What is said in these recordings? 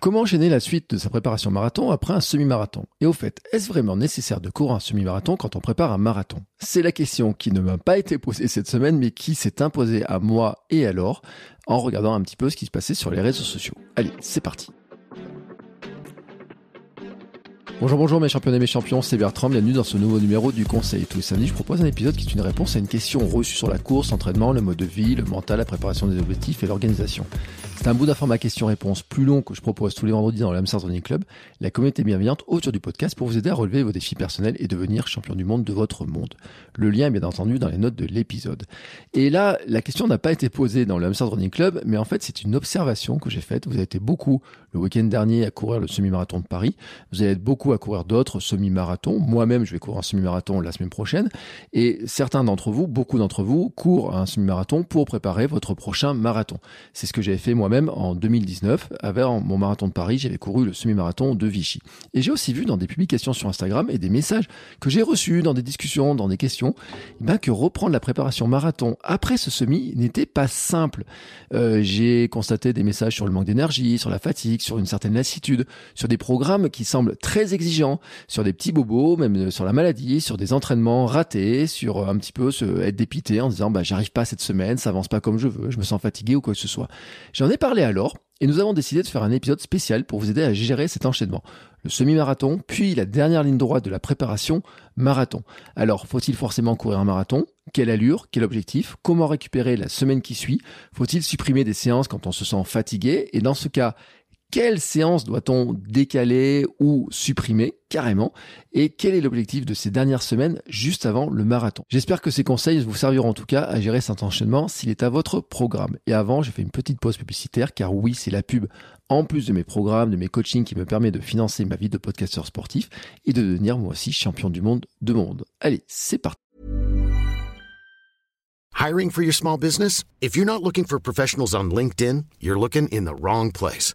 Comment enchaîner la suite de sa préparation marathon après un semi-marathon? Et au fait, est-ce vraiment nécessaire de courir un semi-marathon quand on prépare un marathon? C'est la question qui ne m'a pas été posée cette semaine, mais qui s'est imposée à moi et alors en regardant un petit peu ce qui se passait sur les réseaux sociaux. Allez, c'est parti Bonjour, bonjour mes champions et mes champions, c'est Bertrand, bienvenue dans ce nouveau numéro du Conseil. Tous les samedis, je propose un épisode qui est une réponse à une question reçue sur la course, l'entraînement, le mode de vie, le mental, la préparation des objectifs et l'organisation. C'est un bout d'un format question-réponse plus long que je propose tous les vendredis dans le Hamster Running Club, la communauté bienveillante autour du podcast pour vous aider à relever vos défis personnels et devenir champion du monde de votre monde. Le lien est bien entendu dans les notes de l'épisode. Et là, la question n'a pas été posée dans le Hamster Running Club, mais en fait, c'est une observation que j'ai faite. Vous avez été beaucoup le week-end dernier à courir le semi-marathon de Paris. Vous allez être beaucoup à courir d'autres semi-marathons. Moi-même, je vais courir un semi-marathon la semaine prochaine. Et certains d'entre vous, beaucoup d'entre vous, courent un semi-marathon pour préparer votre prochain marathon. C'est ce que j'avais fait moi-même en 2019. Avec mon marathon de Paris, j'avais couru le semi-marathon de Vichy. Et j'ai aussi vu dans des publications sur Instagram et des messages que j'ai reçus dans des discussions, dans des questions, eh ben que reprendre la préparation marathon après ce semi n'était pas simple. Euh, j'ai constaté des messages sur le manque d'énergie, sur la fatigue, sur une certaine lassitude, sur des programmes qui semblent très exigeants, sur des petits bobos, même sur la maladie, sur des entraînements ratés, sur un petit peu se, être dépité en disant bah j'arrive pas cette semaine, ça avance pas comme je veux, je me sens fatigué ou quoi que ce soit. J'en ai parlé alors et nous avons décidé de faire un épisode spécial pour vous aider à gérer cet enchaînement. Le semi-marathon, puis la dernière ligne droite de la préparation, marathon. Alors, faut-il forcément courir un marathon? Quelle allure? Quel objectif? Comment récupérer la semaine qui suit? Faut-il supprimer des séances quand on se sent fatigué? Et dans ce cas, quelle séance doit-on décaler ou supprimer carrément? Et quel est l'objectif de ces dernières semaines juste avant le marathon? J'espère que ces conseils vous serviront en tout cas à gérer cet enchaînement s'il est à votre programme. Et avant, j'ai fait une petite pause publicitaire car oui, c'est la pub en plus de mes programmes, de mes coachings qui me permet de financer ma vie de podcasteur sportif et de devenir moi aussi champion du monde de monde. Allez, c'est parti. Hiring for your small business? If you're not looking for professionals on LinkedIn, you're looking in the wrong place.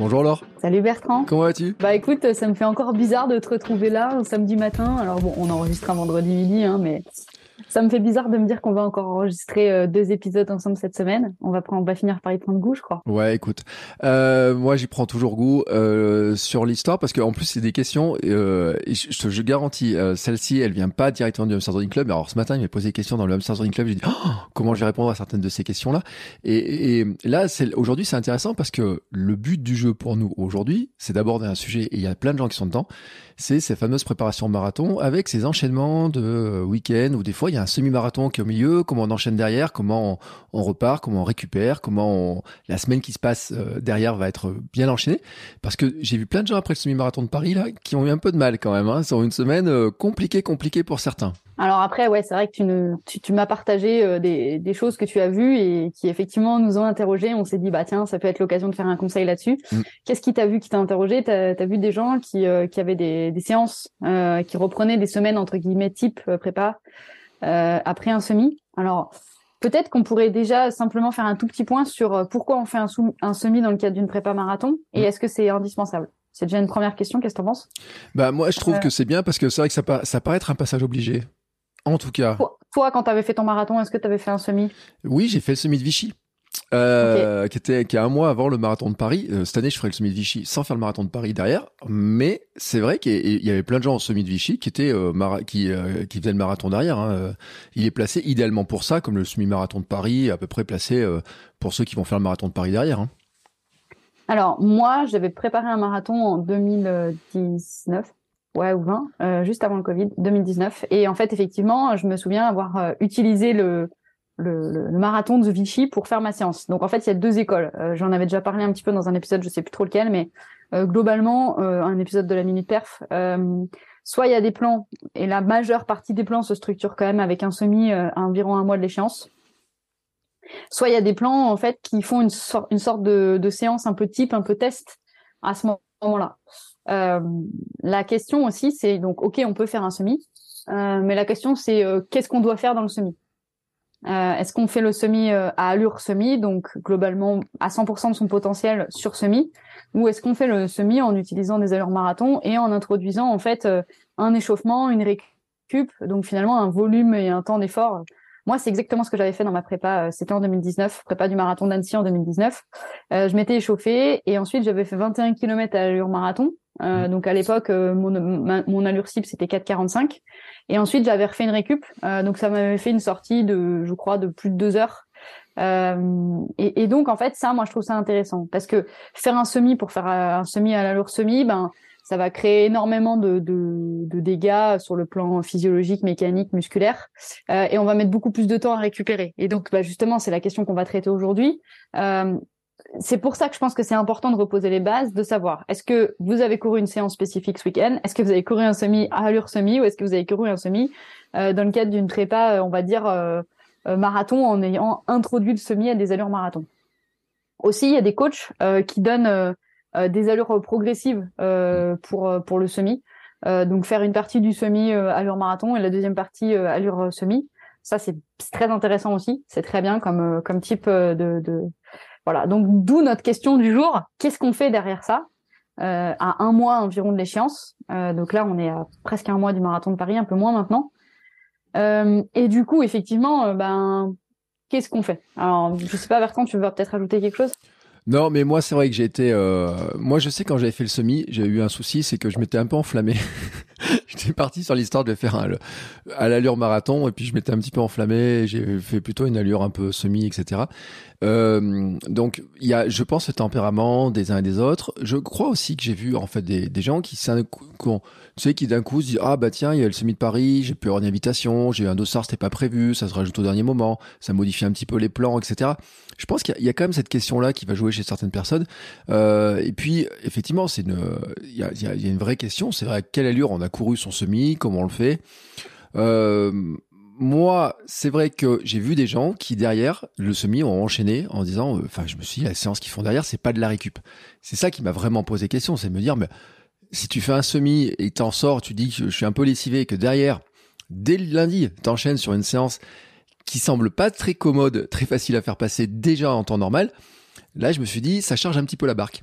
Bonjour Laure. Salut Bertrand. Comment vas-tu? Bah écoute, ça me fait encore bizarre de te retrouver là un samedi matin. Alors bon, on enregistre un vendredi midi, hein, mais ça me fait bizarre de me dire qu'on va encore enregistrer euh, deux épisodes ensemble cette semaine. On va, prendre, on va finir par y prendre goût, je crois. Ouais, écoute, euh, moi j'y prends toujours goût euh, sur l'histoire parce qu'en plus c'est des questions. Je, je, garantis, celle-ci, elle vient pas directement du Hamster Club. Alors ce matin, il m'a posé des questions dans le Hamster Club. J'ai dit oh, comment je vais répondre à certaines de ces questions-là? Et, et là, aujourd'hui, c'est intéressant parce que le but du jeu pour nous aujourd'hui, c'est d'aborder un sujet et il y a plein de gens qui sont dedans. C'est ces fameuses préparations marathon avec ces enchaînements de euh, week-end où des fois il y a un semi-marathon qui est au milieu, comment on enchaîne derrière, comment on, repart, comment on récupère, comment la semaine qui se passe euh, derrière va être bien enchaînée. Parce que j'ai vu plein de gens après le semi-marathon de Paris là qui ont eu un peu de mal quand même. Hein, sur une semaine euh, compliquée, compliquée pour certains. Alors après, ouais, c'est vrai que tu, ne, tu, tu m'as partagé euh, des, des, choses que tu as vues et qui effectivement nous ont interrogés. On s'est dit, bah tiens, ça peut être l'occasion de faire un conseil là-dessus. Mm. Qu'est-ce qui t'a vu, qui t'a interrogé? T'as as vu des gens qui, euh, qui avaient des, des séances, euh, qui reprenaient des semaines entre guillemets type prépa après un semi? Alors peut-être qu'on pourrait déjà simplement faire un tout petit point sur pourquoi on fait un, un semi dans le cadre d'une prépa marathon et mm. est-ce que c'est indispensable? C'est déjà une première question. Qu'est-ce que tu en penses? Bah moi, je trouve que c'est bien parce que c'est vrai que ça, ça paraît être un passage obligé. En tout cas. Toi, quand tu avais fait ton marathon, est-ce que tu avais fait un semi? Oui, j'ai fait le semi de Vichy. Euh, qui était qui est un mois avant le marathon de Paris. Euh, cette année, je ferai le semi de Vichy sans faire le marathon de Paris derrière. Mais c'est vrai qu'il y avait plein de gens au semi de Vichy qui étaient euh, qui qui faisaient le marathon derrière. Hein. Il est placé idéalement pour ça, comme le semi marathon de Paris, à peu près placé pour ceux qui vont faire le marathon de Paris derrière. Hein. Alors moi, j'avais préparé un marathon en 2019 ouais ou 20, euh, juste avant le Covid, 2019. Et en fait, effectivement, je me souviens avoir euh, utilisé le, le, le, marathon de Vichy pour faire ma séance. Donc en fait, il y a deux écoles. Euh, j'en avais déjà parlé un petit peu dans un épisode, je sais plus trop lequel, mais globalement, un épisode de la minute perf. soit il y a des plans et la majeure partie des plans se structure quand même avec un semi à environ un mois de l'échéance. Soit il y a des plans en fait qui font une, sorte une sorte de, séance un peu type, un peu test à ce moment moment-là. Euh, la question aussi, c'est donc, ok, on peut faire un semi, euh, mais la question, c'est euh, qu'est-ce qu'on doit faire dans le semi? Est-ce qu'on fait le semi à allure semi, donc globalement à 100% de son potentiel sur semi, ou est-ce qu'on fait le semi en utilisant des allures marathon et en introduisant en fait un échauffement, une récup, donc finalement un volume et un temps d'effort moi, c'est exactement ce que j'avais fait dans ma prépa. C'était en 2019, prépa du marathon d'Annecy en 2019. Euh, je m'étais échauffée et ensuite j'avais fait 21 km à allure marathon. Euh, mmh. donc à l'époque, euh, mon, mon allure cible c'était 4,45. Et ensuite j'avais refait une récup. Euh, donc ça m'avait fait une sortie de, je crois, de plus de deux heures. Et, et, donc en fait ça, moi je trouve ça intéressant parce que faire un semi pour faire un semi à l'allure semi, ben ça va créer énormément de, de, de, dégâts sur le plan physiologique, mécanique, musculaire, euh, et on va mettre beaucoup plus de temps à récupérer. Et donc, bah, justement, c'est la question qu'on va traiter aujourd'hui. Euh, c'est pour ça que je pense que c'est important de reposer les bases, de savoir est-ce que vous avez couru une séance spécifique ce week-end, est-ce que vous avez couru un semi à allure semi, ou est-ce que vous avez couru un semi? Euh, dans le cadre d'une prépa, euh, on va dire euh, euh, marathon, en ayant introduit le semi à des allures marathon. Aussi, il y a des coachs qui donnent des allures progressives euh, pour euh, pour le semi. donc faire une partie du semi allure marathon et la deuxième partie allure semi. Ça c'est très intéressant aussi. C'est très bien comme comme type de, de... voilà. Donc d'où notre question du jour. Qu'est-ce qu'on fait derrière ça euh, à un mois environ de l'échéance? Euh, donc là, on est à presque un mois du marathon de Paris, un peu moins maintenant. Euh, et du coup, effectivement, ben, qu'est-ce qu'on fait? Alors, je sais pas, Bertrand, tu veux peut-être ajouter quelque chose? Non, mais moi, c'est vrai que j'ai été. Euh... Moi, je sais quand j'avais fait le semi, j'ai eu un souci, c'est que je m'étais un peu enflammé. J'étais parti sur l'histoire de faire un, à l'allure marathon, et puis je m'étais un petit peu enflammé. J'ai fait plutôt une allure un peu semi, etc. Euh, donc, il y a, je pense, ce tempérament des uns et des autres. Je crois aussi que j'ai vu en fait des, gens qui, tu sais, qui d'un coup se disent ah bah tiens, il y a le semi de Paris, j'ai pu avoir une invitation, j'ai eu un dossard, c'était pas prévu, ça se rajoute au dernier moment, ça modifie un petit peu les plans, etc. Je pense qu'il y, a quand même cette question-là qui va jouer chez certaines personnes. Euh, et puis, effectivement, c'est une, il y a, une vraie question. C'est vrai à quelle allure on a couru son semi, comment on le fait? Euh, moi, c'est vrai que j'ai vu des gens qui derrière le semi ont enchaîné en disant, enfin, je me suis dit, la séance qu'ils font derrière, c'est pas de la récup. C'est ça qui m'a vraiment posé question, c'est de me dire, mais si tu fais un semi et t'en sors, tu dis que je suis un peu lessivé, que derrière, dès le lundi, t'enchaînes sur une séance qui semble pas très commode, très facile à faire passer déjà en temps normal. Là, je me suis dit, ça charge un petit peu la barque.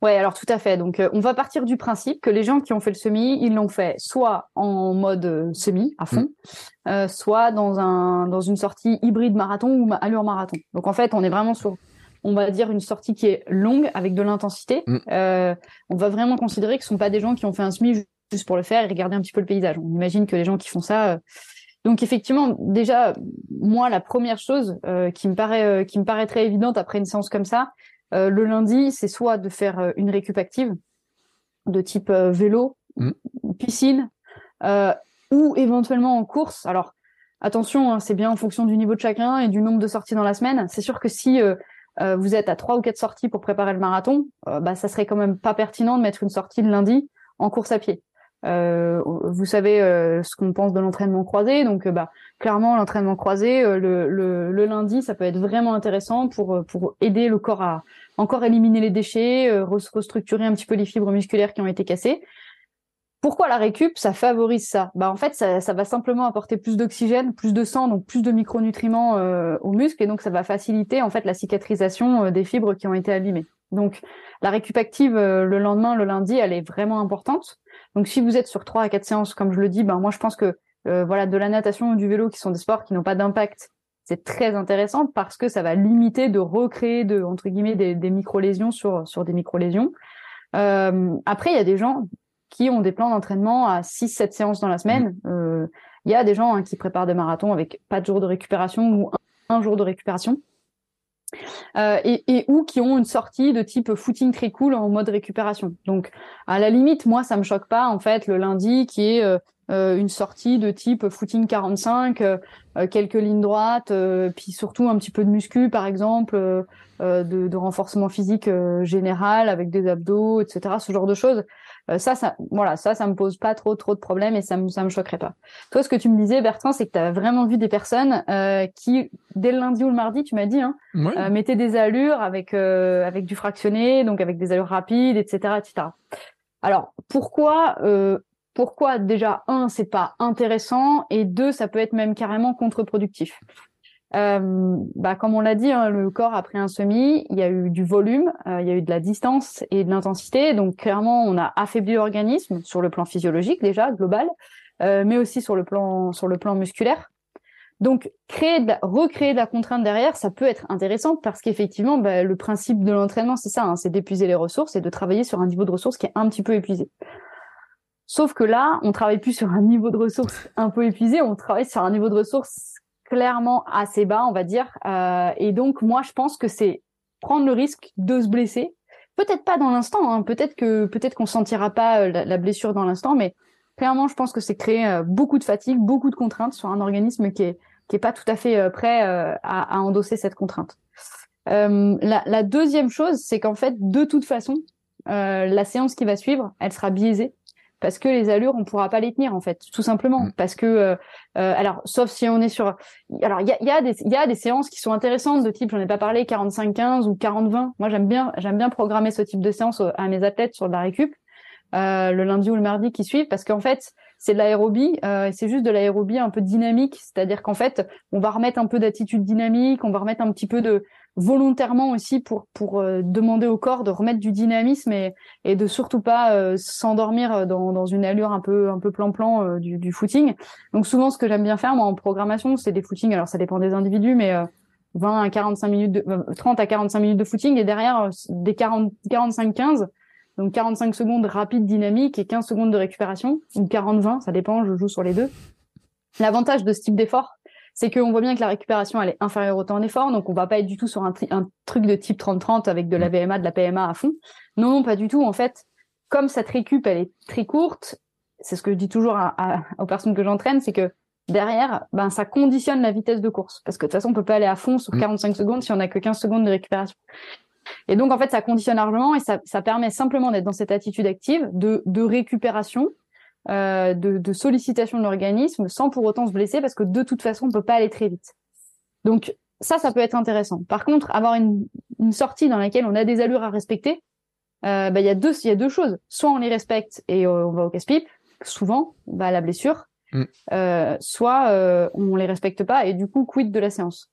Ouais, alors tout à fait. Donc, euh, on va partir du principe que les gens qui ont fait le semi, ils l'ont fait soit en mode euh, semi à fond, mm. euh, soit dans un dans une sortie hybride marathon ou allure marathon. Donc, en fait, on est vraiment sur, on va dire une sortie qui est longue avec de l'intensité. Mm. on va vraiment considérer que ce sont pas des gens qui ont fait un semi juste pour le faire et regarder un petit peu le paysage. On imagine que les gens qui font ça. Donc effectivement, déjà, moi, la première chose qui me paraît qui me paraît très évidente après une séance comme ça, euh, le lundi, c'est soit de faire euh, une récup active de type euh, vélo, mm. piscine, ou éventuellement en course. Alors attention, hein, c'est bien en fonction du niveau de chacun et du nombre de sorties dans la semaine. C'est sûr que si vous êtes à trois ou quatre sorties pour préparer le marathon, bah ça serait quand même pas pertinent de mettre une sortie le lundi en course à pied. Euh, vous savez euh, ce qu'on pense de l'entraînement croisé, donc euh, bah clairement l'entraînement croisé le, le, le, lundi ça peut être vraiment intéressant pour pour aider le corps à encore éliminer les déchets, restructurer un petit peu les fibres musculaires qui ont été cassées. Pourquoi la récup ça favorise ça? Bah en fait ça, va simplement apporter plus d'oxygène, plus de sang, donc plus de micronutriments aux muscles et donc ça va faciliter en fait la cicatrisation des fibres qui ont été abîmées. Donc la récup active le lendemain, le lundi, elle est vraiment importante. Donc si vous êtes sur trois à quatre séances, comme je le dis, ben moi je pense que euh, voilà de la natation ou du vélo qui sont des sports qui n'ont pas d'impact, c'est très intéressant parce que ça va limiter de recréer entre guillemets des, micro lésions sur sur des micro lésions. Euh, après il y a des gens qui ont des plans d'entraînement à 6-7 séances dans la semaine. Mmh. Euh, il y a des gens hein, qui préparent des marathons avec pas de jour de récupération ou un jour de récupération. Euh, et, et, ou qui ont une sortie de type footing très cool en mode récupération. Donc, à la limite, moi, ça me choque pas en fait le lundi qui est euh, une sortie de type footing 45, quelques lignes droites, puis surtout un petit peu de muscu par exemple, de, de, renforcement physique général avec des abdos, etc. Ce genre de choses. Euh, ça, ça, voilà, ça, ça me pose pas trop, trop de problèmes et ça me, ça me choquerait pas. Toi, ce que tu me disais, Bertrand, c'est que tu as vraiment vu des personnes euh, qui, dès le lundi ou le mardi, tu m'as dit, hein, euh, mettaient des allures avec avec du fractionné, donc avec des allures rapides, etc., etc. Alors, pourquoi pourquoi déjà un c'est pas intéressant et deux ça peut être même carrément contre-productif? Euh, bah, comme on l'a dit, hein, le corps après un semi, il y a eu du volume, euh, il y a eu de la distance et de l'intensité. Donc clairement, on a affaibli l'organisme sur le plan physiologique déjà global, euh, mais aussi sur le plan sur le plan musculaire. Donc créer de recréer de la contrainte derrière, ça peut être intéressant parce qu'effectivement, bah, le principe de l'entraînement, c'est ça, hein, c'est d'épuiser les ressources et de travailler sur un niveau de ressources qui est un petit peu épuisé. Sauf que là, on travaille plus sur un niveau de ressources un peu épuisé, on travaille sur un niveau de ressources clairement assez bas, on va dire. Euh, et donc, moi, je pense que c'est prendre le risque de se blesser. Peut-être pas dans l'instant, hein. peut-être que peut-être qu'on sentira pas euh, la, blessure dans l'instant, mais clairement, je pense que c'est créer euh, beaucoup de fatigue, beaucoup de contraintes sur un organisme qui est qui est pas tout à fait prêt à, endosser cette contrainte. La, la, deuxième chose, c'est qu'en fait, de toute façon, la séance qui va suivre, elle sera biaisée parce que les allures on pourra pas les tenir en fait tout simplement. Mm. parce que euh, euh, alors sauf si on est sur alors il y a, y a des il y a des séances qui sont intéressantes de type j'en ai pas parlé 45 15 ou 40 20 moi j'aime bien j'aime bien programmer ce type de séance à mes athlètes sur la récup euh, le lundi ou le mardi qui suivent parce qu'en fait c'est de l'aérobie euh, c'est juste de l'aérobie un peu dynamique. C'est-à-dire qu'en fait on va remettre un peu d'attitude dynamique on va remettre un petit peu de volontairement aussi pour pour euh, demander au corps de remettre du dynamisme et, et de surtout pas euh, s'endormir dans, dans une allure un peu un peu plan-plan euh, du, footing. Donc souvent ce que j'aime bien faire moi en programmation, c'est des footings alors ça dépend des individus mais 20 à 45 minutes de 30 à 45 minutes de footing et derrière des 40 45 15 donc 45 secondes rapide dynamique et 15 secondes de récupération ou 40 20, ça dépend, je joue sur les deux. L'avantage de ce type d'effort, c'est qu'on voit bien que la récupération elle est inférieure au temps d'effort, donc on va pas être du tout sur un, truc de type 30-30 avec de la mm. VMA, de la PMA à fond. Non, non, pas du tout. En fait, comme cette récup elle est très courte, c'est ce que je dis toujours aux personnes que j'entraîne, c'est que derrière, ben ça conditionne la vitesse de course, parce que de toute façon on peut pas aller à fond sur 45 mm. secondes si on a que 15 secondes de récupération. Et donc en fait ça conditionne largement et ça, ça permet simplement d'être dans cette attitude active de, de récupération euh, de, de, sollicitation de l'organisme sans pour autant se blesser parce que de toute façon on peut pas aller très vite. Donc ça, ça peut être intéressant. Par contre, avoir une, une sortie dans laquelle on a des allures à respecter, euh, bah, il y a deux, y a deux choses. Soit on les respecte et euh, on va au casse-pipe, souvent, bah, la blessure. Mm. Soit on les respecte pas et du coup quid de la séance?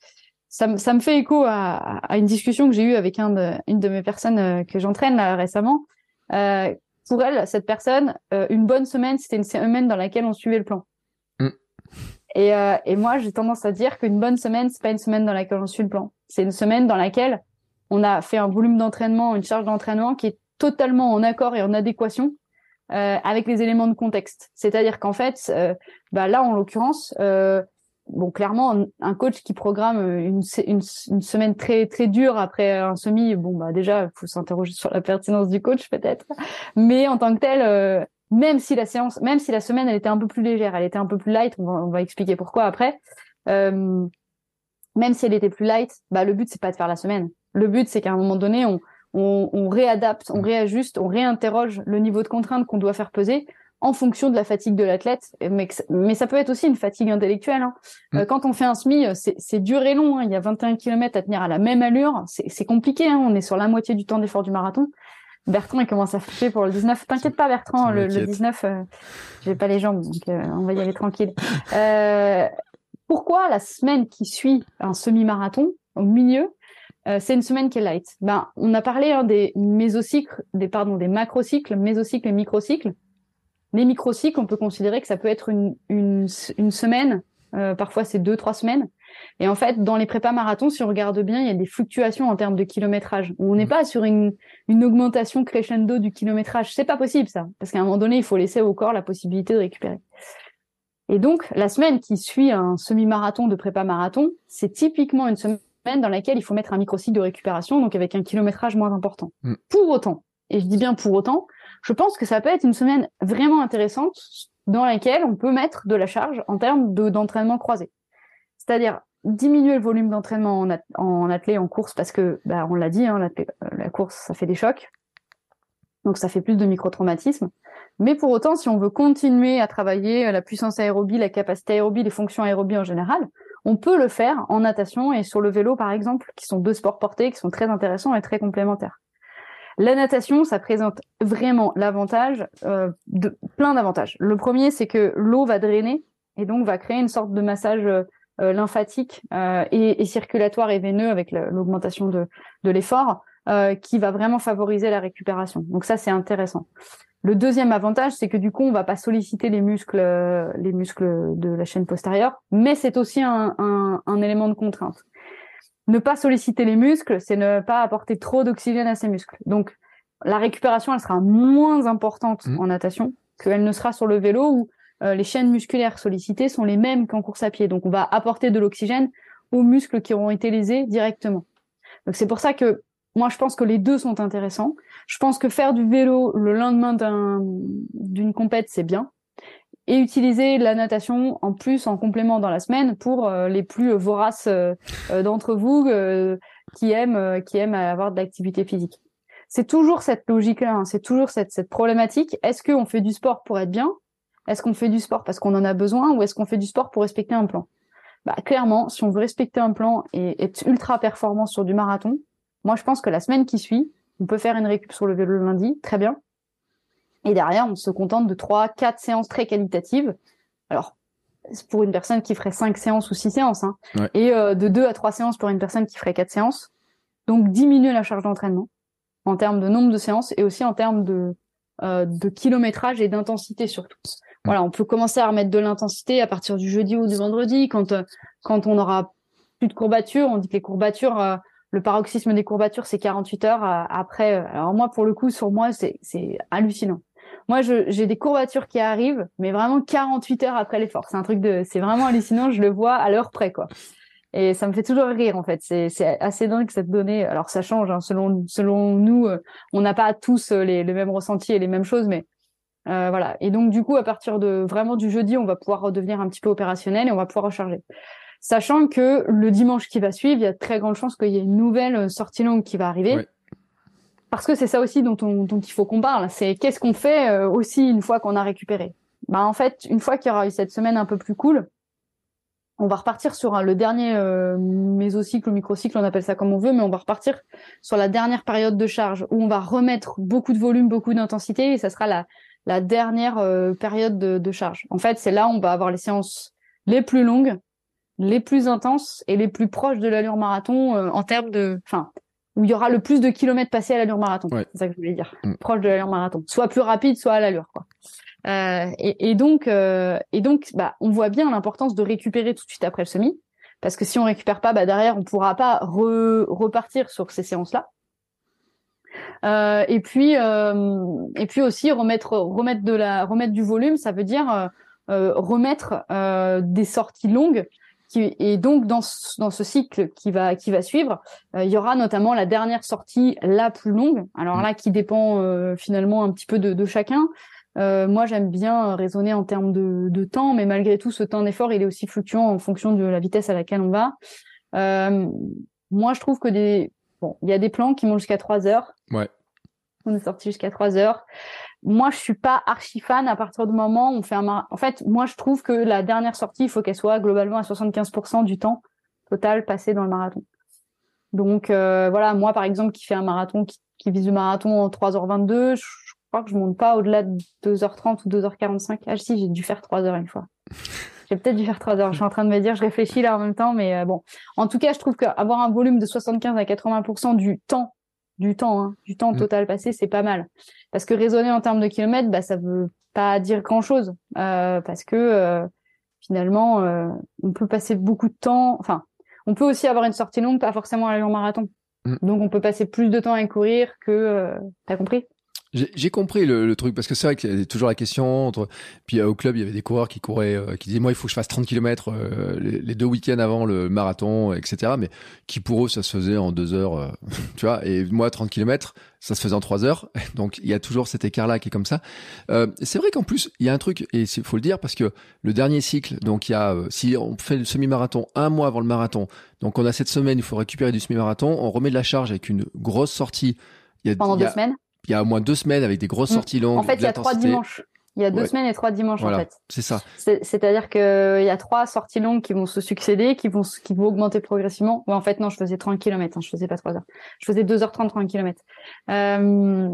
Ça, ça me fait écho à, à une discussion que j'ai eue avec un de, une de mes personnes que j'entraîne récemment, euh, pour elle, cette personne, euh, une bonne semaine, c'était une semaine dans laquelle on suivait le plan. Mm. Et, euh, et moi, j'ai tendance à dire qu'une bonne semaine, c'est pas une semaine dans laquelle on suit le plan. C'est une semaine dans laquelle on a fait un volume d'entraînement, une charge d'entraînement qui est totalement en accord et en adéquation euh, avec les éléments de contexte. C'est-à-dire qu'en fait, euh, bah là, en l'occurrence, euh, bon, clairement, un coach qui programme une, une, une, semaine très très dure après un semi, bon bah déjà, il faut s'interroger sur la pertinence du coach peut-être. Mais en tant que tel, euh, même si la séance, même si la semaine elle était un peu plus légère, elle était un peu plus light, on va, on va expliquer pourquoi après. Euh, même si elle était plus light, bah le but c'est pas de faire la semaine. Le but c'est qu'à un moment donné, on, on, on réadapte, on réajuste, on réinterroge le niveau de contrainte qu'on doit faire peser en fonction de la fatigue de l'athlète. Mais, mais ça peut être aussi une fatigue intellectuelle. Hein. Mm. Euh, quand on fait un SMI, euh, c'est dur et long. Hein. Il y a 21 km à tenir à la même allure. C'est compliqué. Hein. On est sur la moitié du temps d'effort du marathon. Bertrand, il commence à flipper pour le 19. T'inquiète pas, Bertrand, le, 19, euh, j'ai pas les jambes, donc euh, on va y aller tranquille. pourquoi la semaine qui suit un semi-marathon, au milieu, c'est une semaine qui est light? Ben, on a parlé hein, des mésocycles, des pardon, des macrocycles, mésocycles et microcycles. Les microcycles, on peut considérer que ça peut être une, une, une semaine, euh, parfois c'est deux, trois semaines. Et en fait, dans les prépas marathons, si on regarde bien, il y a des fluctuations en termes de kilométrage. On n'est mmh. pas sur une, une augmentation crescendo du kilométrage. C'est pas possible ça, parce qu'à un moment donné, il faut laisser au corps la possibilité de récupérer. Et donc, la semaine qui suit un semi-marathon de prépa marathon, c'est typiquement une semaine dans laquelle il faut mettre un microcycle de récupération, donc avec un kilométrage moins important. Mmh. Pour autant, et je dis bien pour autant, je pense que ça peut être une semaine vraiment intéressante dans lesquelles on peut mettre de la charge en termes d'entraînement croisé. C'est-à-dire diminuer le volume d'entraînement en, en course, parce que, bah, on l'a dit, hein, la, course, ça fait des chocs. Donc ça fait plus de micro-traumatismes. Mais pour autant, si on veut continuer à travailler la puissance aérobie, la capacité aérobie, les fonctions aérobie en général, on peut le faire en natation et sur le vélo, par exemple, qui sont deux sports portés, qui sont très intéressants et très complémentaires. La natation, ça présente vraiment l'avantage euh, de plein d'avantages. Le premier, c'est que l'eau va drainer et donc va créer une sorte de massage euh, lymphatique euh, et, circulatoire et veineux avec l'augmentation de, l'effort, qui va vraiment favoriser la récupération. Donc ça, c'est intéressant. Le deuxième avantage, c'est que du coup, on va pas solliciter les muscles, les muscles de la chaîne postérieure, mais c'est aussi un, élément de contrainte. Ne pas solliciter les muscles, c'est ne pas apporter trop d'oxygène à ces muscles. Donc, la récupération, elle sera moins importante mmh. en natation qu'elle ne sera sur le vélo où euh, les chaînes musculaires sollicitées sont les mêmes qu'en course à pied. Donc, on va apporter de l'oxygène aux muscles qui auront été lésés directement. Donc, c'est pour ça que moi, je pense que les deux sont intéressants. Je pense que faire du vélo le lendemain d'une compète, c'est bien. Et utiliser la natation en plus en complément dans la semaine pour euh, les plus voraces euh, euh, d'entre vous qui aiment qui aiment avoir de l'activité physique. C'est toujours cette logique-là, hein. c'est toujours cette, cette problématique. Est-ce qu'on fait du sport pour être bien? Est-ce qu'on fait du sport parce qu'on en a besoin ou est-ce qu'on fait du sport pour respecter un plan? Bah, Clairement, si on veut respecter un plan et être ultra performant sur du marathon, moi, je pense que la semaine qui suit, on peut faire une récup sur le vélo le lundi, très bien. Et derrière, on se contente de trois, quatre séances très qualitatives. Alors, c'est pour une personne qui ferait cinq séances ou six séances, hein. et euh, de deux à trois séances pour une personne qui ferait quatre séances. Donc, diminuer la charge d'entraînement en termes de nombre de séances et aussi en termes de, euh, de kilométrage et d'intensité surtout. Voilà, on peut commencer à remettre de l'intensité à partir du jeudi ou du vendredi quand euh, quand on aura plus de courbatures. On dit que les courbatures le paroxysme des courbatures, c'est 48 heures après. Alors moi, pour le coup, sur moi, c'est hallucinant. Moi, j'ai des courbatures qui arrivent, mais vraiment 48 heures après l'effort. C'est un truc de, c'est vraiment hallucinant. Je le vois à l'heure près, quoi. Et ça me fait toujours rire, en fait. C'est assez dingue cette donnée. Alors ça change, hein, selon selon nous, euh, on n'a pas tous les, les, mêmes ressentis et les mêmes choses, mais euh, voilà. Et donc du coup, à partir de vraiment du jeudi, on va pouvoir redevenir un petit peu opérationnel et on va pouvoir recharger sachant que le dimanche qui va suivre, il y a très grandes chances qu'il y ait une nouvelle euh, sortie longue qui va arriver. Parce que c'est ça aussi dont, on, dont il faut qu'on parle. C'est qu'est-ce qu'on fait euh, aussi une fois qu'on a récupéré? Bah en fait, une fois qu'il y aura eu cette semaine un peu plus cool, on va repartir sur le dernier euh, mésocycle ou microcycle, on appelle ça comme on veut, mais on va repartir sur la dernière période de charge où on va remettre beaucoup de volume, beaucoup d'intensité, et ça sera la, la dernière euh, période de, de charge. En fait, c'est là où on va avoir les séances les plus longues, les plus intenses et les plus proches de l'allure marathon euh, en termes de, enfin, où il y aura le plus de kilomètres passés à l'allure marathon. C'est ça que je voulais dire. Mm. Proche de l'allure marathon. Soit plus rapide, soit à l'allure, quoi. Euh, et, et, donc, euh, et donc, bah, on voit bien l'importance de récupérer tout de suite après le semi, parce que si on récupère pas, bah derrière, on pourra pas repartir sur ces séances-là. Euh, et puis, euh, et puis aussi remettre, remettre de la, remettre du volume, ça veut dire remettre des sorties longues et donc dans ce, dans ce cycle qui va qui va suivre, euh, il y aura notamment la dernière sortie la plus longue. Alors là, qui dépend euh, finalement un petit peu de, de chacun. Euh, moi, j'aime bien raisonner en termes de, de, temps, mais malgré tout, ce temps d'effort, il est aussi fluctuant en fonction de la vitesse à laquelle on va. moi, je trouve que des bon, il y a des plans qui montent jusqu'à 3 heures. Ouais. On est sorti jusqu'à 3 heures moi, je suis pas archi fan à partir du moment où on fait un En fait, moi, je trouve que la dernière sortie, il faut qu'elle soit globalement à 75% du temps total passé dans le marathon. Donc, euh, voilà, moi, par exemple, qui fait un marathon, qui, vise le marathon en 3h22, je, crois que je monte pas au-delà de 2h30 ou 2h45. Ah, si, j'ai dû faire 3 h une fois. J'ai peut-être dû faire 3 heures. Je suis en train de me dire, je réfléchis là en même temps, mais euh, bon. En tout cas, je trouve qu'avoir un volume de 75 à 80% du temps du temps, hein, du temps mm. total passé, c'est pas mal. Parce que raisonner en termes de kilomètres, bah, ça veut pas dire grand-chose. Euh, parce que euh, finalement, euh, on peut passer beaucoup de temps. Enfin, on peut aussi avoir une sortie longue, pas forcément à long marathon. Mm. Donc, on peut passer plus de temps à courir que. T'as compris? J'ai compris le, le, truc parce que c'est vrai qu'il y a toujours la question entre puis au club il y avait des coureurs qui couraient euh, qui disaient moi il faut que je fasse 30 km euh, les, deux week-ends avant le marathon etc mais qui pour eux ça se faisait en deux heures euh, tu vois. Et moi 30 km ça se faisait en trois heures. Donc il y a toujours cet écart là qui est comme ça. C'est vrai qu'en plus il y a un truc et il faut le dire parce que le dernier cycle donc il y a si on fait le semi-marathon un mois avant le marathon donc on a cette semaine il faut récupérer du semi-marathon on remet de la charge avec une grosse sortie. Il y a, pendant deux semaines? Il y a au moins deux semaines avec des grosses mm. sorties longues. En fait, il y a trois dimanches. Il y a deux semaines et trois dimanches en fait. C'est ça. C'est-à-dire qu'il y a trois sorties longues qui vont se succéder, qui vont qui vont augmenter progressivement. Ouais, en fait non, je faisais 30 km, hein, je faisais pas 3 heures. Je faisais 2h30 30 km. Euh,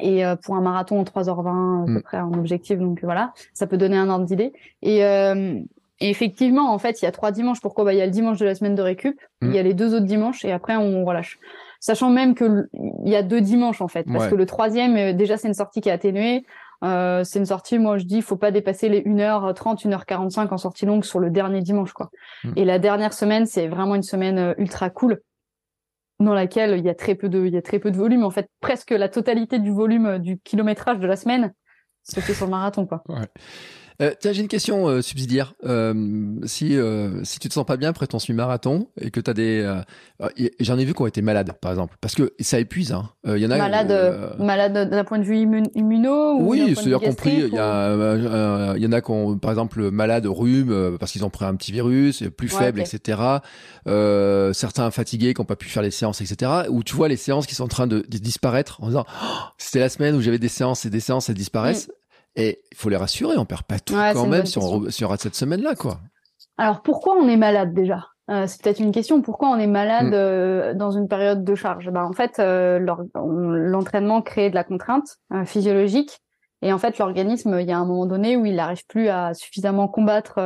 et euh, pour un marathon en 3h20 à peu mm. près en objectif donc voilà, ça peut donner un ordre d'idée. Et, euh, et effectivement, en fait, il y a trois dimanches. Pourquoi? Bah, il y a le dimanche de la semaine de récup, il y a mm. les deux autres dimanches et après on relâche sachant même que il y a deux dimanches en fait, parce que le troisième, euh, déjà c'est une sortie qui est atténuée. Euh, c'est une sortie, moi je dis, il faut pas dépasser les 1h30, 1h45 en sortie longue sur le dernier dimanche quoi. Hmm. Et la dernière semaine, c'est vraiment une semaine euh, ultra cool dans laquelle il y a très peu de il y a très peu de volume en fait, presque la totalité du volume du kilométrage de la semaine se fait sur le marathon quoi. Ouais. Euh, tiens, j'ai une question euh, subsidiaire. Euh, si euh, si tu te sens pas bien après ton semi-marathon et que tu as des, euh, j'en ai vu qui ont été malades, par exemple, parce que ça épuise. Hein. Il y en a malade, malade d'un point de vue immuno. oui, c'est-à-dire compris. Il y a, y en a qui ont, par exemple, malade rhume parce qu'ils ont pris un petit virus, plus faible, etc. certains fatigués qui n'ont pas pu faire les séances, etc. Où tu vois les séances qui sont en train de, disparaître en disant, oh, c'était la semaine où j'avais des séances et des séances elles disparaissent. Mm. Et il faut les rassurer, on perd pas tout quand même si on, si on, rate cette semaine-là, quoi. Alors pourquoi on est malade déjà? Euh, C'est peut-être une question. Pourquoi on est malade mm. euh, dans une période de charge? Bah, En fait, euh, l'entraînement crée de la contrainte euh, physiologique. Et en fait, l'organisme, il y a un moment donné où il n'arrive plus à suffisamment combattre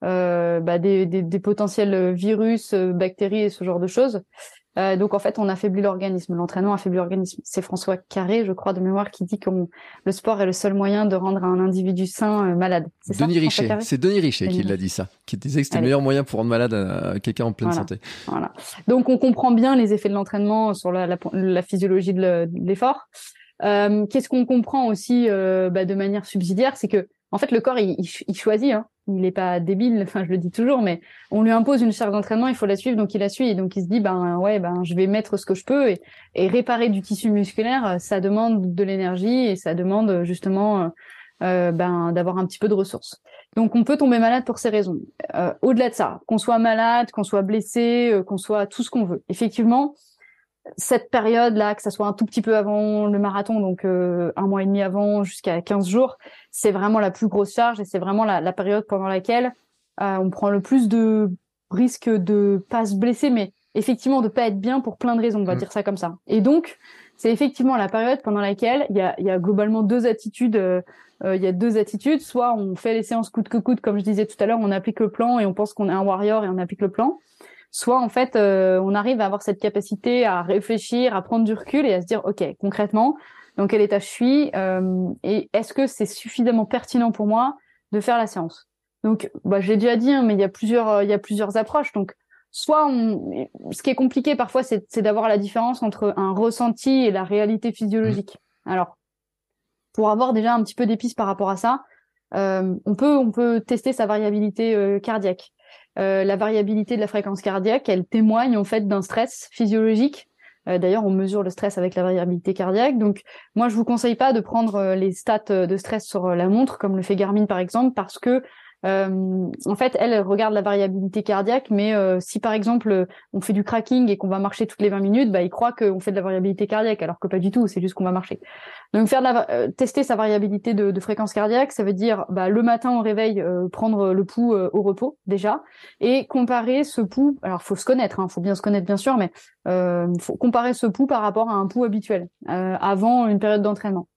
bah, des, des, des, potentiels virus, bactéries et ce genre de choses. Euh, donc en fait, on affaiblit l'organisme. L'entraînement affaiblit l'organisme. C'est François Carré, je crois, de mémoire, qui dit que le sport est le seul moyen de rendre un individu sain euh, malade. C'est Denis Richet. C'est Denis Richet qui l'a dit ça, qui disait que c'était le meilleur moyen pour rendre malade euh, quelqu'un en pleine santé. Voilà. Donc on comprend bien les effets de l'entraînement sur la, la, la, physiologie de l'effort. Euh, Qu'est-ce qu'on comprend aussi euh, bah, de manière subsidiaire, c'est que en fait le corps il, il choisit. Hein il n'est pas débile, enfin je le dis toujours, mais on lui impose une charge d'entraînement, il faut la suivre, donc il la suit, et donc il se dit ben ouais ben je vais mettre ce que je peux et, et réparer du tissu musculaire, ça demande de l'énergie et ça demande justement euh, ben d'avoir un petit peu de ressources. Donc on peut tomber malade pour ces raisons. Euh, au-delà de ça, qu'on soit malade, qu'on soit blessé, euh, qu'on soit tout ce qu'on veut. Effectivement, cette période-là, que ça soit un tout petit peu avant le marathon, donc euh, un mois et demi avant jusqu'à 15 jours, c'est vraiment la plus grosse charge et c'est vraiment la, la, période pendant laquelle euh, on prend le plus de risques de pas se blesser, mais effectivement de pas être bien pour plein de raisons, on va mm. dire ça comme ça. Et donc, c'est effectivement la période pendant laquelle il y a, y a globalement deux attitudes. Euh, il y a deux attitudes. Soit on fait les séances coûte que coûte, comme je disais tout à l'heure, on applique le plan et on pense qu'on est un warrior et on applique le plan soit en fait euh, on arrive à avoir cette capacité à réfléchir, à prendre du recul et à se dire ok concrètement dans quel état je suis euh, et est-ce que c'est suffisamment pertinent pour moi de faire la séance? Donc bah, j'ai déjà dit hein, mais il y a plusieurs il y a plusieurs approches donc soit on... ce qui est compliqué parfois c'est d'avoir la différence entre un ressenti et la réalité physiologique. Mmh. Alors pour avoir déjà un petit peu d'épices par rapport à ça, euh, on peut on peut tester sa variabilité cardiaque. Euh, la variabilité de la fréquence cardiaque, elle témoigne en fait d'un stress physiologique. Euh, d'ailleurs, on mesure le stress avec la variabilité cardiaque. Donc, moi, je vous conseille pas de prendre euh, les stats de stress sur la montre, comme le fait Garmin par exemple, parce que euh, en fait, elle, regarde la variabilité cardiaque, mais euh, si par exemple on fait du cracking et qu'on va marcher toutes les 20 minutes, bah, il croit qu'on fait de la variabilité cardiaque, alors que pas du tout, c'est juste qu'on va marcher. Donc faire de la, euh, tester sa variabilité de, fréquence cardiaque, ça veut dire bah, le matin au réveil prendre le pouls au repos déjà et comparer ce pouls. Alors faut se connaître, hein, faut bien se connaître bien sûr, mais comparer ce pouls par rapport à un pouls habituel avant une période d'entraînement.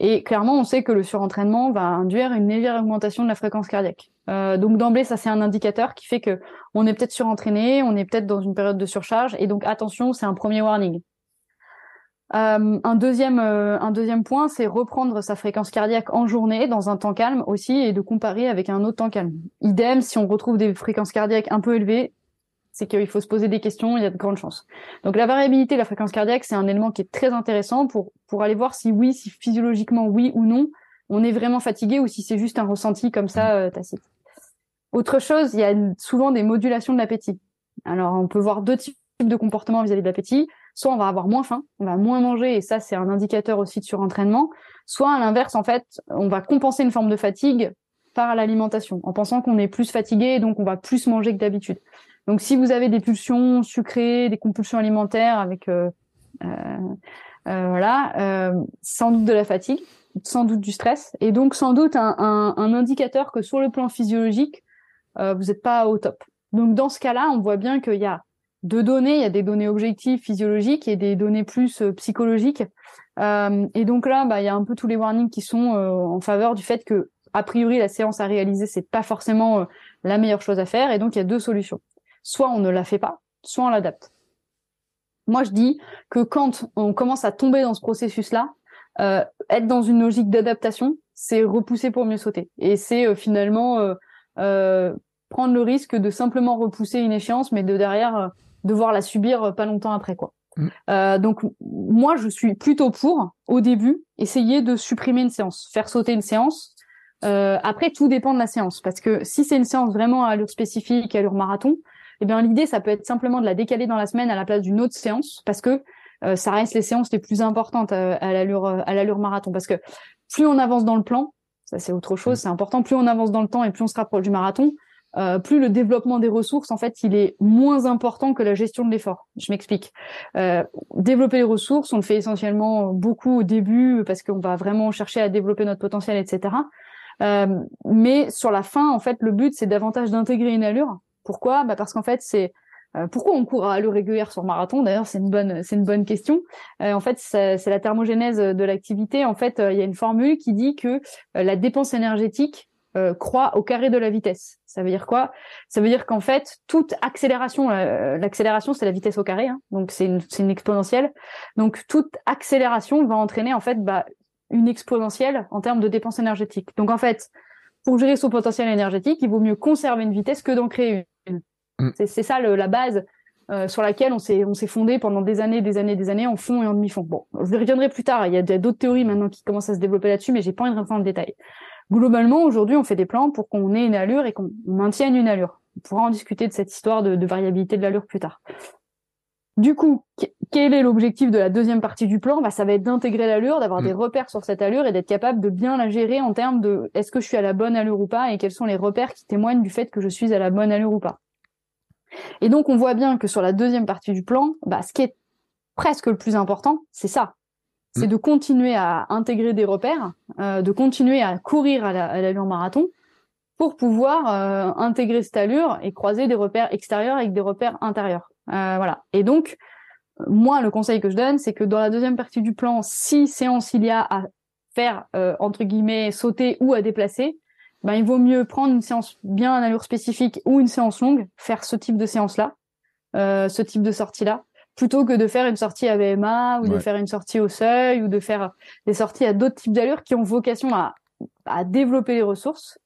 Et clairement, on sait que le surentraînement va induire une légère augmentation de la fréquence cardiaque. Euh, donc d'emblée, ça c'est un indicateur qui fait que on est peut-être surentraîné, on est peut-être dans une période de surcharge, et donc attention, c'est un premier warning. Euh, un deuxième euh, un deuxième point, c'est reprendre sa fréquence cardiaque en journée dans un temps calme aussi et de comparer avec un autre temps calme. Idem, si on retrouve des fréquences cardiaques un peu élevées, c'est qu'il faut se poser des questions, il y a de grandes chances. Donc la variabilité de la fréquence cardiaque, c'est un élément qui est très intéressant pour, pour aller voir si oui, si physiologiquement oui ou non, on est vraiment fatigué ou si c'est juste un ressenti comme ça euh, tacite. Autre chose, il y a souvent des modulations de l'appétit. Alors on peut voir deux types de comportements vis-à-vis de l'appétit. Soit on va avoir moins faim, on va moins manger, et ça c'est un indicateur aussi de surentraînement. Soit à l'inverse, en fait, on va compenser une forme de fatigue par l'alimentation, en pensant qu'on est plus fatigué, donc on va plus manger que d'habitude. Donc si vous avez des pulsions sucrées, des compulsions alimentaires avec euh, euh, euh voilà, sans doute de la fatigue, sans doute du stress, et donc sans doute un, un, un indicateur que sur le plan physiologique, vous n'êtes pas au top. Donc dans ce cas-là, on voit bien qu'il y a deux données, il y a des données objectives physiologiques et des données plus psychologiques. Euh, et donc là, bah, il y a un peu tous les warnings qui sont euh, en faveur du fait que, a priori, la séance à réaliser, c'est pas forcément la meilleure chose à faire. Et donc, il y a deux solutions. Soit on ne la fait pas, soit on l'adapte. Moi, je dis que quand on commence à tomber dans ce processus-là, être dans une logique d'adaptation, c'est repousser pour mieux sauter. Et c'est finalement prendre le risque de simplement repousser une échéance, mais de derrière devoir la subir euh, pas longtemps après quoi. Mm. Euh, donc moi je suis plutôt pour au début essayer de supprimer une séance, faire sauter une séance. Euh, après tout dépend de la séance parce que si c'est une séance vraiment à allure spécifique, à allure marathon, eh bien l'idée ça peut être simplement de la décaler dans la semaine à la place d'une autre séance parce que euh, ça reste les séances les plus importantes à, à l'allure à l'allure marathon parce que plus on avance dans le plan, ça c'est autre chose, mm. c'est important, plus on avance dans le temps et plus on se rapproche du marathon, euh, plus le développement des ressources, en fait, il est moins important que la gestion de l'effort. Je m'explique. Euh, développer les ressources, on le fait essentiellement beaucoup au début parce qu'on va vraiment chercher à développer notre potentiel, etc. Euh, mais sur la fin, en fait, le but, c'est davantage d'intégrer une allure. Pourquoi? Bah Parce qu'en fait, c'est euh, pourquoi on court à allure régulière sur marathon? D'ailleurs, c'est une bonne, une bonne question. Euh, en fait, c'est la thermogénèse de l'activité. En fait, il y a une formule qui dit que la dépense énergétique euh, croît au carré de la vitesse. Ça veut dire quoi? Ça veut dire qu'en fait, toute accélération, euh, l'accélération c'est la vitesse au carré, hein, donc c'est une, une, exponentielle. Donc toute accélération va entraîner en fait bah, une exponentielle en termes de dépenses énergétiques. Donc en fait, pour gérer son potentiel énergétique, il vaut mieux conserver une vitesse que d'en créer une. Mm. C'est ça le, la base euh, sur laquelle on s'est on s'est fondé pendant des années, des années, des années en fond et en demi-fond. Bon, je reviendrai plus tard. Il y a d'autres théories maintenant qui commencent à se développer là-dessus, mais j'ai pas envie de rentrer dans le détail. Globalement, aujourd'hui, on fait des plans pour qu'on ait une allure et qu'on maintienne une allure. On pourra en discuter de cette histoire de, variabilité de l'allure plus tard. Du coup, quel est l'objectif de la deuxième partie du plan? Bah, Ça va être d'intégrer l'allure, d'avoir des mm. repères sur cette allure et d'être capable de bien la gérer en termes de est-ce que je suis à la bonne allure ou pas et quels sont les repères qui témoignent du fait que je suis à la bonne allure ou pas. Et donc, on voit bien que sur la deuxième partie du plan, bah, ce qui est presque le plus important, c'est ça c'est mm. de continuer à intégrer des repères, euh, de continuer à courir à l'allure marathon pour pouvoir euh, intégrer cette allure et croiser des repères extérieurs avec des repères intérieurs. Euh, voilà. Et donc, moi, le conseil que je donne, c'est que dans la deuxième partie du plan, si séance il y a à faire entre guillemets sauter ou à déplacer, ben il vaut mieux prendre une séance bien en allure spécifique ou une séance longue, faire ce type de séance là, ce type de sortie là, plutôt que de faire une sortie à BMA ou de faire une sortie au seuil ou de faire des sorties à d'autres types d'allures qui ont vocation à, à développer les ressources.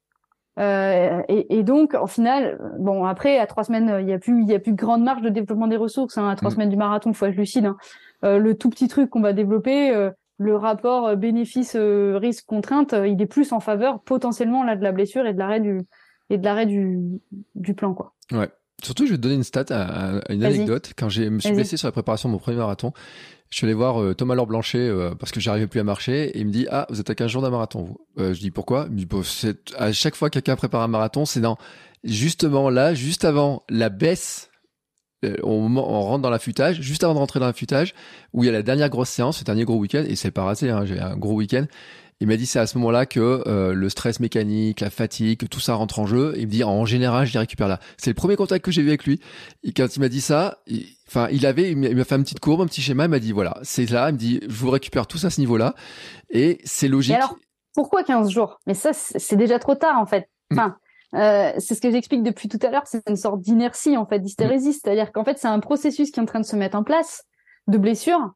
Euh, et, et, donc, en final, bon, après, à trois semaines, il y a plus, il y a plus grande marge de développement des ressources. Hein, à trois mm. semaines du marathon, faut être lucide. Hein. Euh, le tout petit truc qu'on va développer, euh, le rapport bénéfice risque contrainte, il est plus en faveur potentiellement là de la blessure et de l'arrêt du et de l'arrêt du du plan, quoi. Ouais. Surtout, je vais te donner une stat, une anecdote. Quand je me suis blessé sur la préparation de mon premier marathon, je suis allé voir euh, Thomas Laure Blanchet euh, parce que j'arrivais plus à marcher et il me dit ah vous êtes à 15 jours d'un marathon vous. Euh, je dis pourquoi? Il me dit à chaque fois que quelqu'un prépare un marathon c'est dans justement là juste avant la baisse on, on, rentre dans l'affûtage, juste avant de rentrer dans l'affûtage, où il y a la dernière grosse séance, le dernier gros week-end, et c'est pas raté, hein, j'ai un gros week-end, il m'a dit c'est à ce moment-là que euh, le stress mécanique, la fatigue, tout ça rentre en jeu. Il me dit en général, je les récupère là. C'est le premier contact que j'ai eu avec lui. Et quand il m'a dit ça, enfin, il, avait, il m'a fait une petite courbe, un petit schéma. Il m'a dit voilà, c'est là. Il me dit je vous récupère tout ça à ce niveau-là. Et c'est logique. alors, pourquoi 15 jours? Mais ça, c'est déjà trop tard en fait. Mm. Enfin. Euh, c'est ce que j'explique depuis tout à l'heure, c'est une sorte d'inertie en fait, d'hystérésie, mm. c'est-à-dire qu'en fait c'est un processus qui est en train de se mettre en place de blessure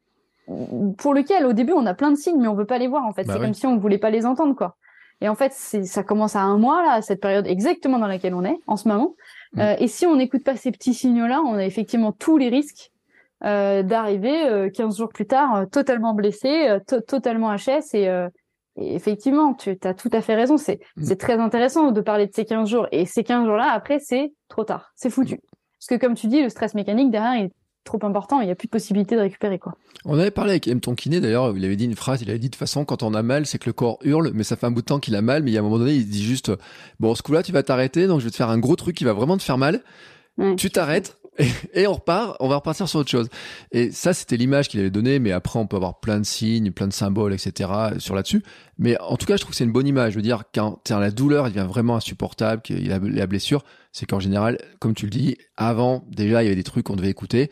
pour lequel au début on a plein de signes mais on veut pas les voir en fait. Bah c'est comme si on voulait pas les entendre quoi. Et en fait, ça commence à un mois, là, cette période exactement dans laquelle on est en ce moment. Mm. Euh, et si on n'écoute pas ces petits signaux-là, on a effectivement tous les risques euh, d'arriver 15 euh, jours plus tard totalement blessé, totalement HS. Et, et effectivement, tu as tout à fait raison. C'est mm. très intéressant de parler de ces 15 jours. Et ces 15 jours-là, après, c'est trop tard. C'est foutu. Mm. Parce que comme tu dis, le stress mécanique derrière, il trop important, il n'y a plus de possibilité de récupérer quoi. On avait parlé avec M. Tonkiné d'ailleurs, il avait dit une phrase, il avait dit de toute façon quand on a mal, c'est que le corps hurle, mais ça fait un bout de temps qu'il a mal, mais il y a un moment donné, il dit juste bon, ce coup-là, tu vas t'arrêter, donc je vais te faire un gros truc qui va vraiment te faire mal. Tu t'arrêtes et, on repart, on va repartir sur autre chose. Et ça, c'était l'image qu'il avait donnée, mais après, on peut avoir plein de signes, plein de symboles, etc. sur là-dessus. Mais en tout cas, je trouve que c'est une bonne image. Je veux dire, quand la douleur, devient vraiment insupportable, qu'il a la blessure, c'est qu'en général, comme tu le dis, avant, déjà, il y avait des trucs qu'on devait écouter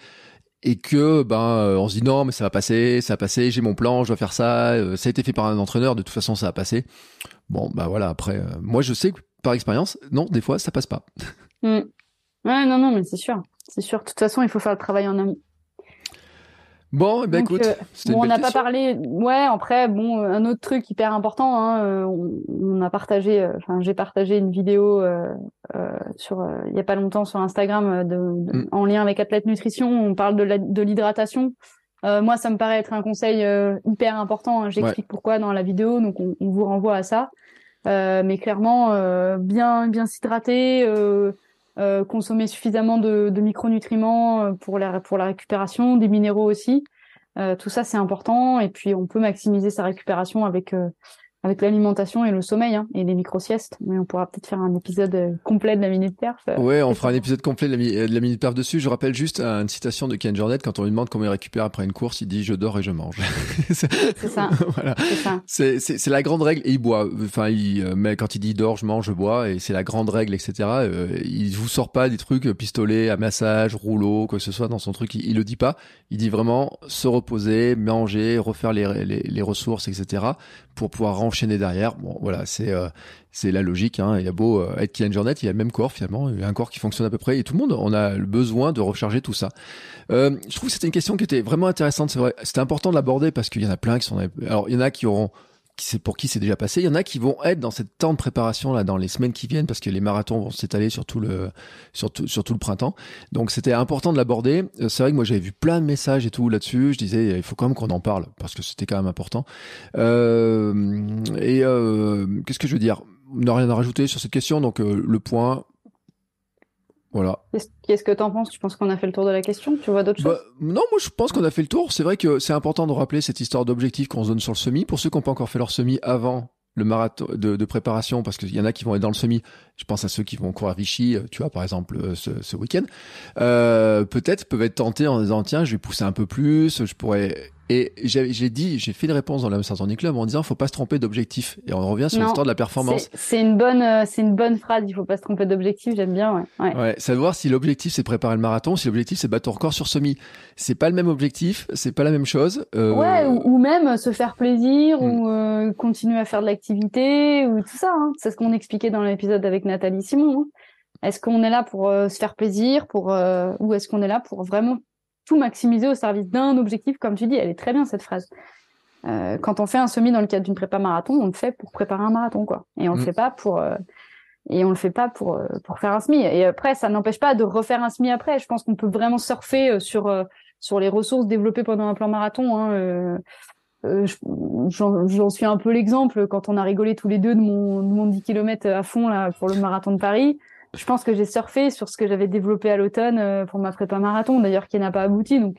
et que ben euh, on se dit non mais ça va passer, ça va passer, j'ai mon plan, je dois faire ça, euh, ça a été fait par un entraîneur, de toute façon ça va passer. Bon bah voilà après, euh, moi je sais que par expérience, non des fois ça passe pas. Mm. Ouais non non mais c'est sûr, c'est sûr. De toute façon il faut faire le travail en amont. Bon, eh ben écoute, euh, on n'a pas parlé. Ouais, après, bon, un autre truc hyper important. Hein, euh, on, a partagé, euh, enfin, j'ai partagé une vidéo sur il y a pas longtemps sur Instagram de, mm. en lien avec Athlète Nutrition. On parle de l'hydratation. moi, ça me paraît être un conseil hyper important. Hein, J'explique pourquoi dans la vidéo, donc on, on vous renvoie à ça. mais clairement, bien bien s'hydrater. Euh, consommer suffisamment de, de, micronutriments euh, pour la, pour la récupération, des minéraux aussi. Euh, tout ça, c'est important. Et puis, on peut maximiser sa récupération avec avec l'alimentation et le sommeil hein, et les micro-siestes. Mais on pourra peut-être faire un épisode euh, complet de la minute perf. Euh, ouais, on fera un épisode complet de la, de la minute perf dessus. Je rappelle juste une citation de Ken Jornet quand on lui demande comment il récupère après une course, il dit je dors et je mange. c'est ça. voilà. C'est la grande règle et il boit. Enfin, il, euh, mais quand il dit dors, je mange, je bois et c'est la grande règle, etc. Euh, il vous sort pas des trucs pistolet à massage, rouleau, quoi que ce soit dans son truc. Il, il le dit pas. Il dit vraiment se reposer, manger, refaire les, les, les ressources, etc. pour pouvoir enchaîner derrière. Bon, voilà, c'est euh, la logique. Hein. Il y a beau euh, être Kylian Jornet, il y a le même corps finalement, il y a un corps qui fonctionne à peu près, et tout le monde, on a le besoin de recharger tout ça. Euh, je trouve que c'était une question qui était vraiment intéressante. C'est vrai, c'était important de l'aborder parce qu'il y en a plein qui sont. Alors, il y en a qui auront pour qui c'est déjà passé. Il y en a qui vont être dans cette temps de préparation là dans les semaines qui viennent parce que les marathons vont s'étaler sur tout le sur tout, sur tout le printemps. Donc c'était important de l'aborder. Euh, c'est vrai que moi j'avais vu plein de messages et tout là-dessus. Je disais il faut quand même qu'on en parle parce que c'était quand même important. Euh, et euh, qu'est-ce que je veux dire? N'a rien à rajouter sur cette question. Donc euh, le point voilà. Qu'est-ce que tu en penses? Tu penses qu'on a fait le tour de la question? Tu vois d'autres bah, choses? Non, moi je pense qu'on a fait le tour. C'est vrai que c'est important de rappeler cette histoire d'objectif qu'on se donne sur le semi. Pour ceux qui n'ont pas encore fait leur semi avant le marathon de, de préparation, parce qu'il y en a qui vont être dans le semi. Je pense à ceux qui vont courir à Vichy, tu vois, par exemple, euh, ce, ce week-end. Euh, Peut-être peuvent être tentés en disant tiens, je vais pousser un peu plus, je pourrais et j'ai dit, j'ai fait une réponse dans l'Amsterdam Club en disant, faut pas se tromper d'objectif. Et on revient sur l'histoire de la performance. C'est une bonne, euh, c'est une bonne phrase. Il faut pas se tromper d'objectif. J'aime bien. Ouais. ouais. ouais. Savoir si l'objectif c'est préparer le marathon, si l'objectif c'est battre ton record sur semi. C'est pas le même objectif. C'est pas la même chose. Euh... Ouais. Ou, même se faire plaisir ou hmm. euh, continuer à faire de l'activité ou tout ça. Hein. C'est ce qu'on expliquait dans l'épisode avec Nathalie Simon. Hein. Est-ce qu'on est là pour euh, se faire plaisir, pour ou est-ce qu'on est là pour vraiment tout maximiser au service d'un objectif, comme tu dis, elle est très bien cette phrase. Euh, quand on fait un semi dans le cadre d'une prépa marathon, on le fait pour préparer un marathon, quoi. Et on le mm. fait pas pour euh, et on le fait pas pour euh, pour faire un semi. Et après, ça n'empêche pas de refaire un semi après. Je pense qu'on peut vraiment surfer sur sur les ressources développées pendant un plan marathon. Hein. J'en suis un peu l'exemple quand on a rigolé tous les deux de mon, de mon 10 km à fond là pour le marathon de Paris je pense que j'ai surfé sur ce que j'avais développé à l'automne euh, pour ma prépa marathon, d'ailleurs qui n'a pas abouti. Donc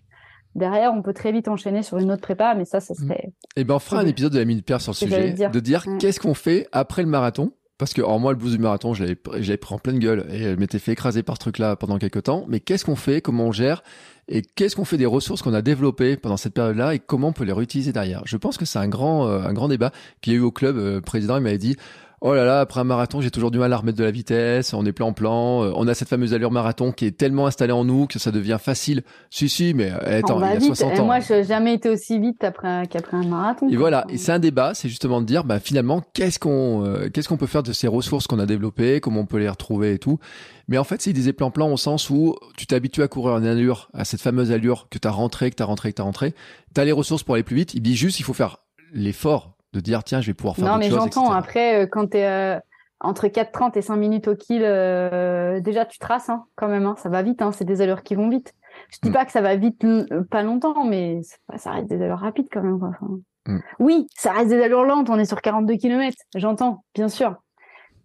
derrière, on peut très vite enchaîner sur une autre prépa, mais ça, ça mm. serait. Eh ben, on fera un épisode de la minute pierre sur le sujet, de dire qu'est-ce qu'on fait après le marathon. Parce que, or, moi, le blues du marathon, je l'avais pris en pleine gueule et je m'étais fait écraser par ce truc-là pendant quelques temps. Mais qu'est-ce qu'on fait? Comment on gère? Et qu'est-ce qu'on fait des ressources qu'on a développées pendant cette période-là? Et comment on peut les réutiliser derrière? Je pense que c'est un grand, euh, un grand débat qu'il y a eu au club. Euh, le président, il m'avait dit, oh là là, après un marathon, j'ai toujours du mal à remettre de la vitesse, on est plan plan, euh, on a cette fameuse allure marathon qui est tellement installée en nous que ça devient facile. Si, si, mais euh, attends, il y a 60 ans. moi, je n'ai jamais été aussi vite après qu'après un marathon. Et voilà, et c'est un débat, c'est justement de dire, bah, finalement, qu'est-ce qu'on euh, qu'est-ce qu'on peut faire de ces ressources qu'on a développées, comment on peut les retrouver et tout. Mais en fait, c'est des plan plan au sens où tu t'habitues à courir en allure, à cette fameuse allure que tu as rentré, que tu as rentré, que tu as rentré. Tu as les ressources pour aller plus vite. Il dit juste, il faut faire l'effort de dire tiens, je vais pouvoir faire Non, mais j'entends. Après, euh, quand tu es entre 4,30 et 5 minutes au kill, euh, déjà tu traces hein, quand même. Hein, ça va vite. Hein, c'est des allures qui vont vite. Je dis Mm. pas que ça va vite pas longtemps, mais ça reste des allures rapides quand même. quoi. Enfin, Mm. Oui, ça reste des allures lentes. On est sur 42 km. J'entends, bien sûr.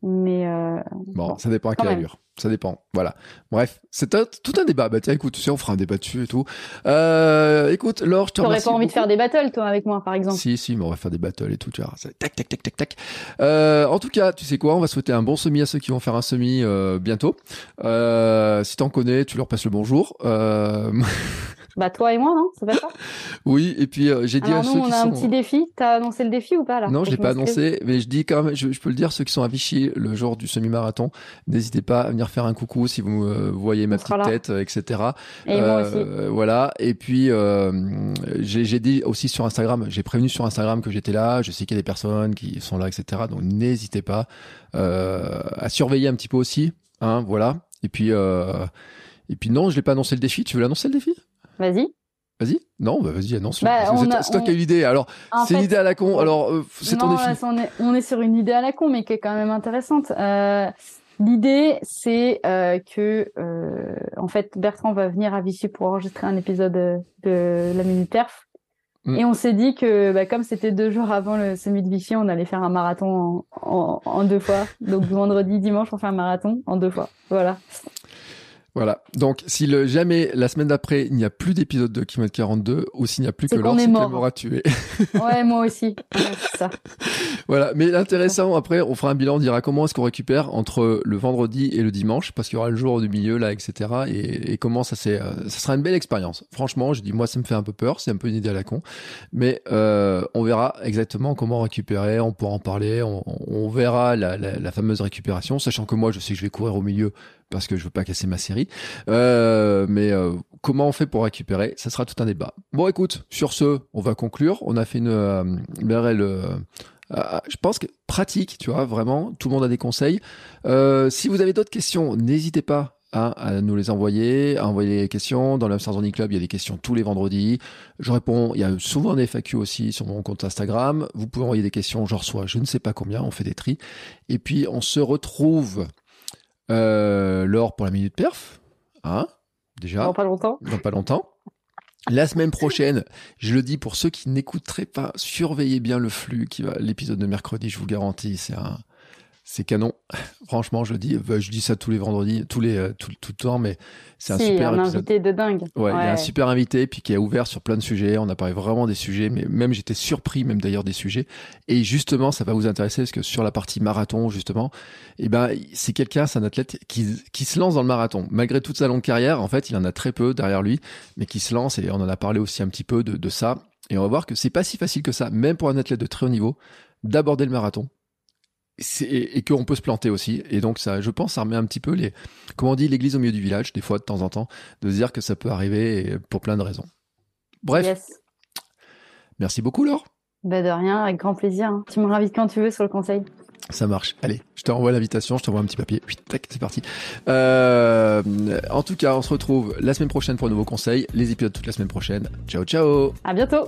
Mais euh, Bon, Bon, ça dépend à quelle même. allure. Ça dépend. Voilà. Bref, c'est un- tout un débat. Bah tiens, écoute, tu sais, on fera un débat dessus et tout. Euh, écoute, Laure, je te t'aurais pas envie de faire des battles, toi, avec moi, par exemple? Si, si, mais on va faire des battles et tout, tu vois. Tac, tac, tac, tac, tac. Euh, en tout cas, tu sais quoi, on va souhaiter un bon semi à ceux qui vont faire un semi bientôt. Si t'en connais, tu leur passes le bonjour. Bah toi et moi, non C'est pas ça oui, et puis euh, j'ai dit à nous, ceux on qui a un petit défi. T'as annoncé le défi ou pas là Non, je l'ai pas annoncé, mais je dis quand même, je, je peux le dire, ceux qui sont à Vichy le jour du semi-marathon, n'hésitez pas à venir faire un coucou si vous euh, voyez ma On petite tête, euh, etc. Et moi aussi. Euh, Voilà. Et puis euh, j'ai dit aussi sur Instagram, j'ai prévenu sur Instagram que j'étais là. Je sais qu'il y a des personnes qui sont là, etc. Donc n'hésitez pas euh, à surveiller un petit peu aussi. Hein, voilà. Et puis euh, et puis non, je l'ai pas annoncé le défi. Tu veux l'annoncer le défi? Vas-y. Vas-y. Non, bah vas-y, annonce. Bah, c'est toi qui as l'idée. Alors En c'est une idée à la con. on- Alors euh, c'est ton défi. on est, on est sur une idée à la con, mais qui est quand même intéressante. Euh, L'idée, c'est euh, que, en fait, Bertrand va venir à Vichy pour enregistrer un épisode de, de la Minute Perf. Mm. Et on s'est dit que, bah, comme c'était deux jours avant le semi de Vichy, on allait faire un marathon en, en, en deux fois. Donc vendredi, dimanche, on fait un marathon en deux fois. Voilà. Voilà. Donc, si le, jamais la semaine d'après il n'y a plus d'épisode de Kilomètre 42 ou s'il n'y a plus que Laure, est c'est m'aura tué. Ouais, moi aussi. Ouais, c'est ça. voilà. Mais l'intéressant, après, on fera un bilan, on dira comment est-ce qu'on récupère entre le vendredi et le dimanche, parce qu'il y aura le jour du milieu, là, etc. Et, et comment ça c'est, euh, ça sera une belle expérience. Franchement, je dis, moi, ça me fait un peu peur, c'est un peu une idée à la con. Mais, euh, on verra exactement comment récupérer, on pourra en parler, on, on verra la, la, la fameuse récupération, sachant que moi, je sais que je vais courir au milieu parce que je veux pas casser ma série. Euh, mais euh, comment on fait pour récupérer? Ça sera tout un débat. Bon, écoute, sur ce, on va conclure. On a fait une, euh, euh, je pense que pratique, tu vois, vraiment. Tout le monde a des conseils. Si vous avez d'autres questions, n'hésitez pas. à nous les envoyer, à envoyer les questions. Dans l'Amsterdam Club, il y a des questions tous les vendredis. Je réponds. Il y a souvent des FAQ aussi sur mon compte Instagram. Vous pouvez envoyer des questions, j'en reçois je ne sais pas combien. On fait des tris. Et puis, on se retrouve euh, Laure pour la minute perf. Hein Déjà Dans pas longtemps. dans pas longtemps. La semaine prochaine, je le dis pour ceux qui n'écouteraient pas, surveillez bien le flux qui va, l'épisode de mercredi, je vous garantis, c'est un, c'est canon. Franchement, je le dis, bah, je dis ça tous les vendredis, tous les, euh, tout, tout le temps, mais c'est un si, super un invité de dingue. Ouais, il y a un super invité puis qui est ouvert sur plein de sujets. On a parlé vraiment des sujets, mais même j'étais surpris même d'ailleurs des sujets. Et justement, ça va vous intéresser parce que sur la partie marathon justement, eh ben c'est quelqu'un, c'est un athlète qui qui se lance dans le marathon malgré toute sa longue carrière. En fait, il en a très peu derrière lui, mais qui se lance et on en a parlé aussi un petit peu de, de ça. Et on va voir que c'est pas si facile que ça, même pour un athlète de très haut niveau, d'aborder le marathon. Et, et qu'on peut se planter aussi. Et donc ça, je pense, ça remet un petit peu les, comment on dit, l'église au milieu du village, des fois de temps en temps de se dire que ça peut arriver pour plein de raisons. Bref, Yes. merci beaucoup Laure. Bah de rien, avec grand plaisir. hein. Tu me ravites quand tu veux sur le conseil. Ça marche. Allez, je t'envoie l'invitation, je t'envoie un petit papier. Puis, tac, c'est parti. Euh, en tout cas, on se retrouve la semaine prochaine pour un nouveau conseil. Les épisodes toute la semaine prochaine. Ciao, ciao. À bientôt.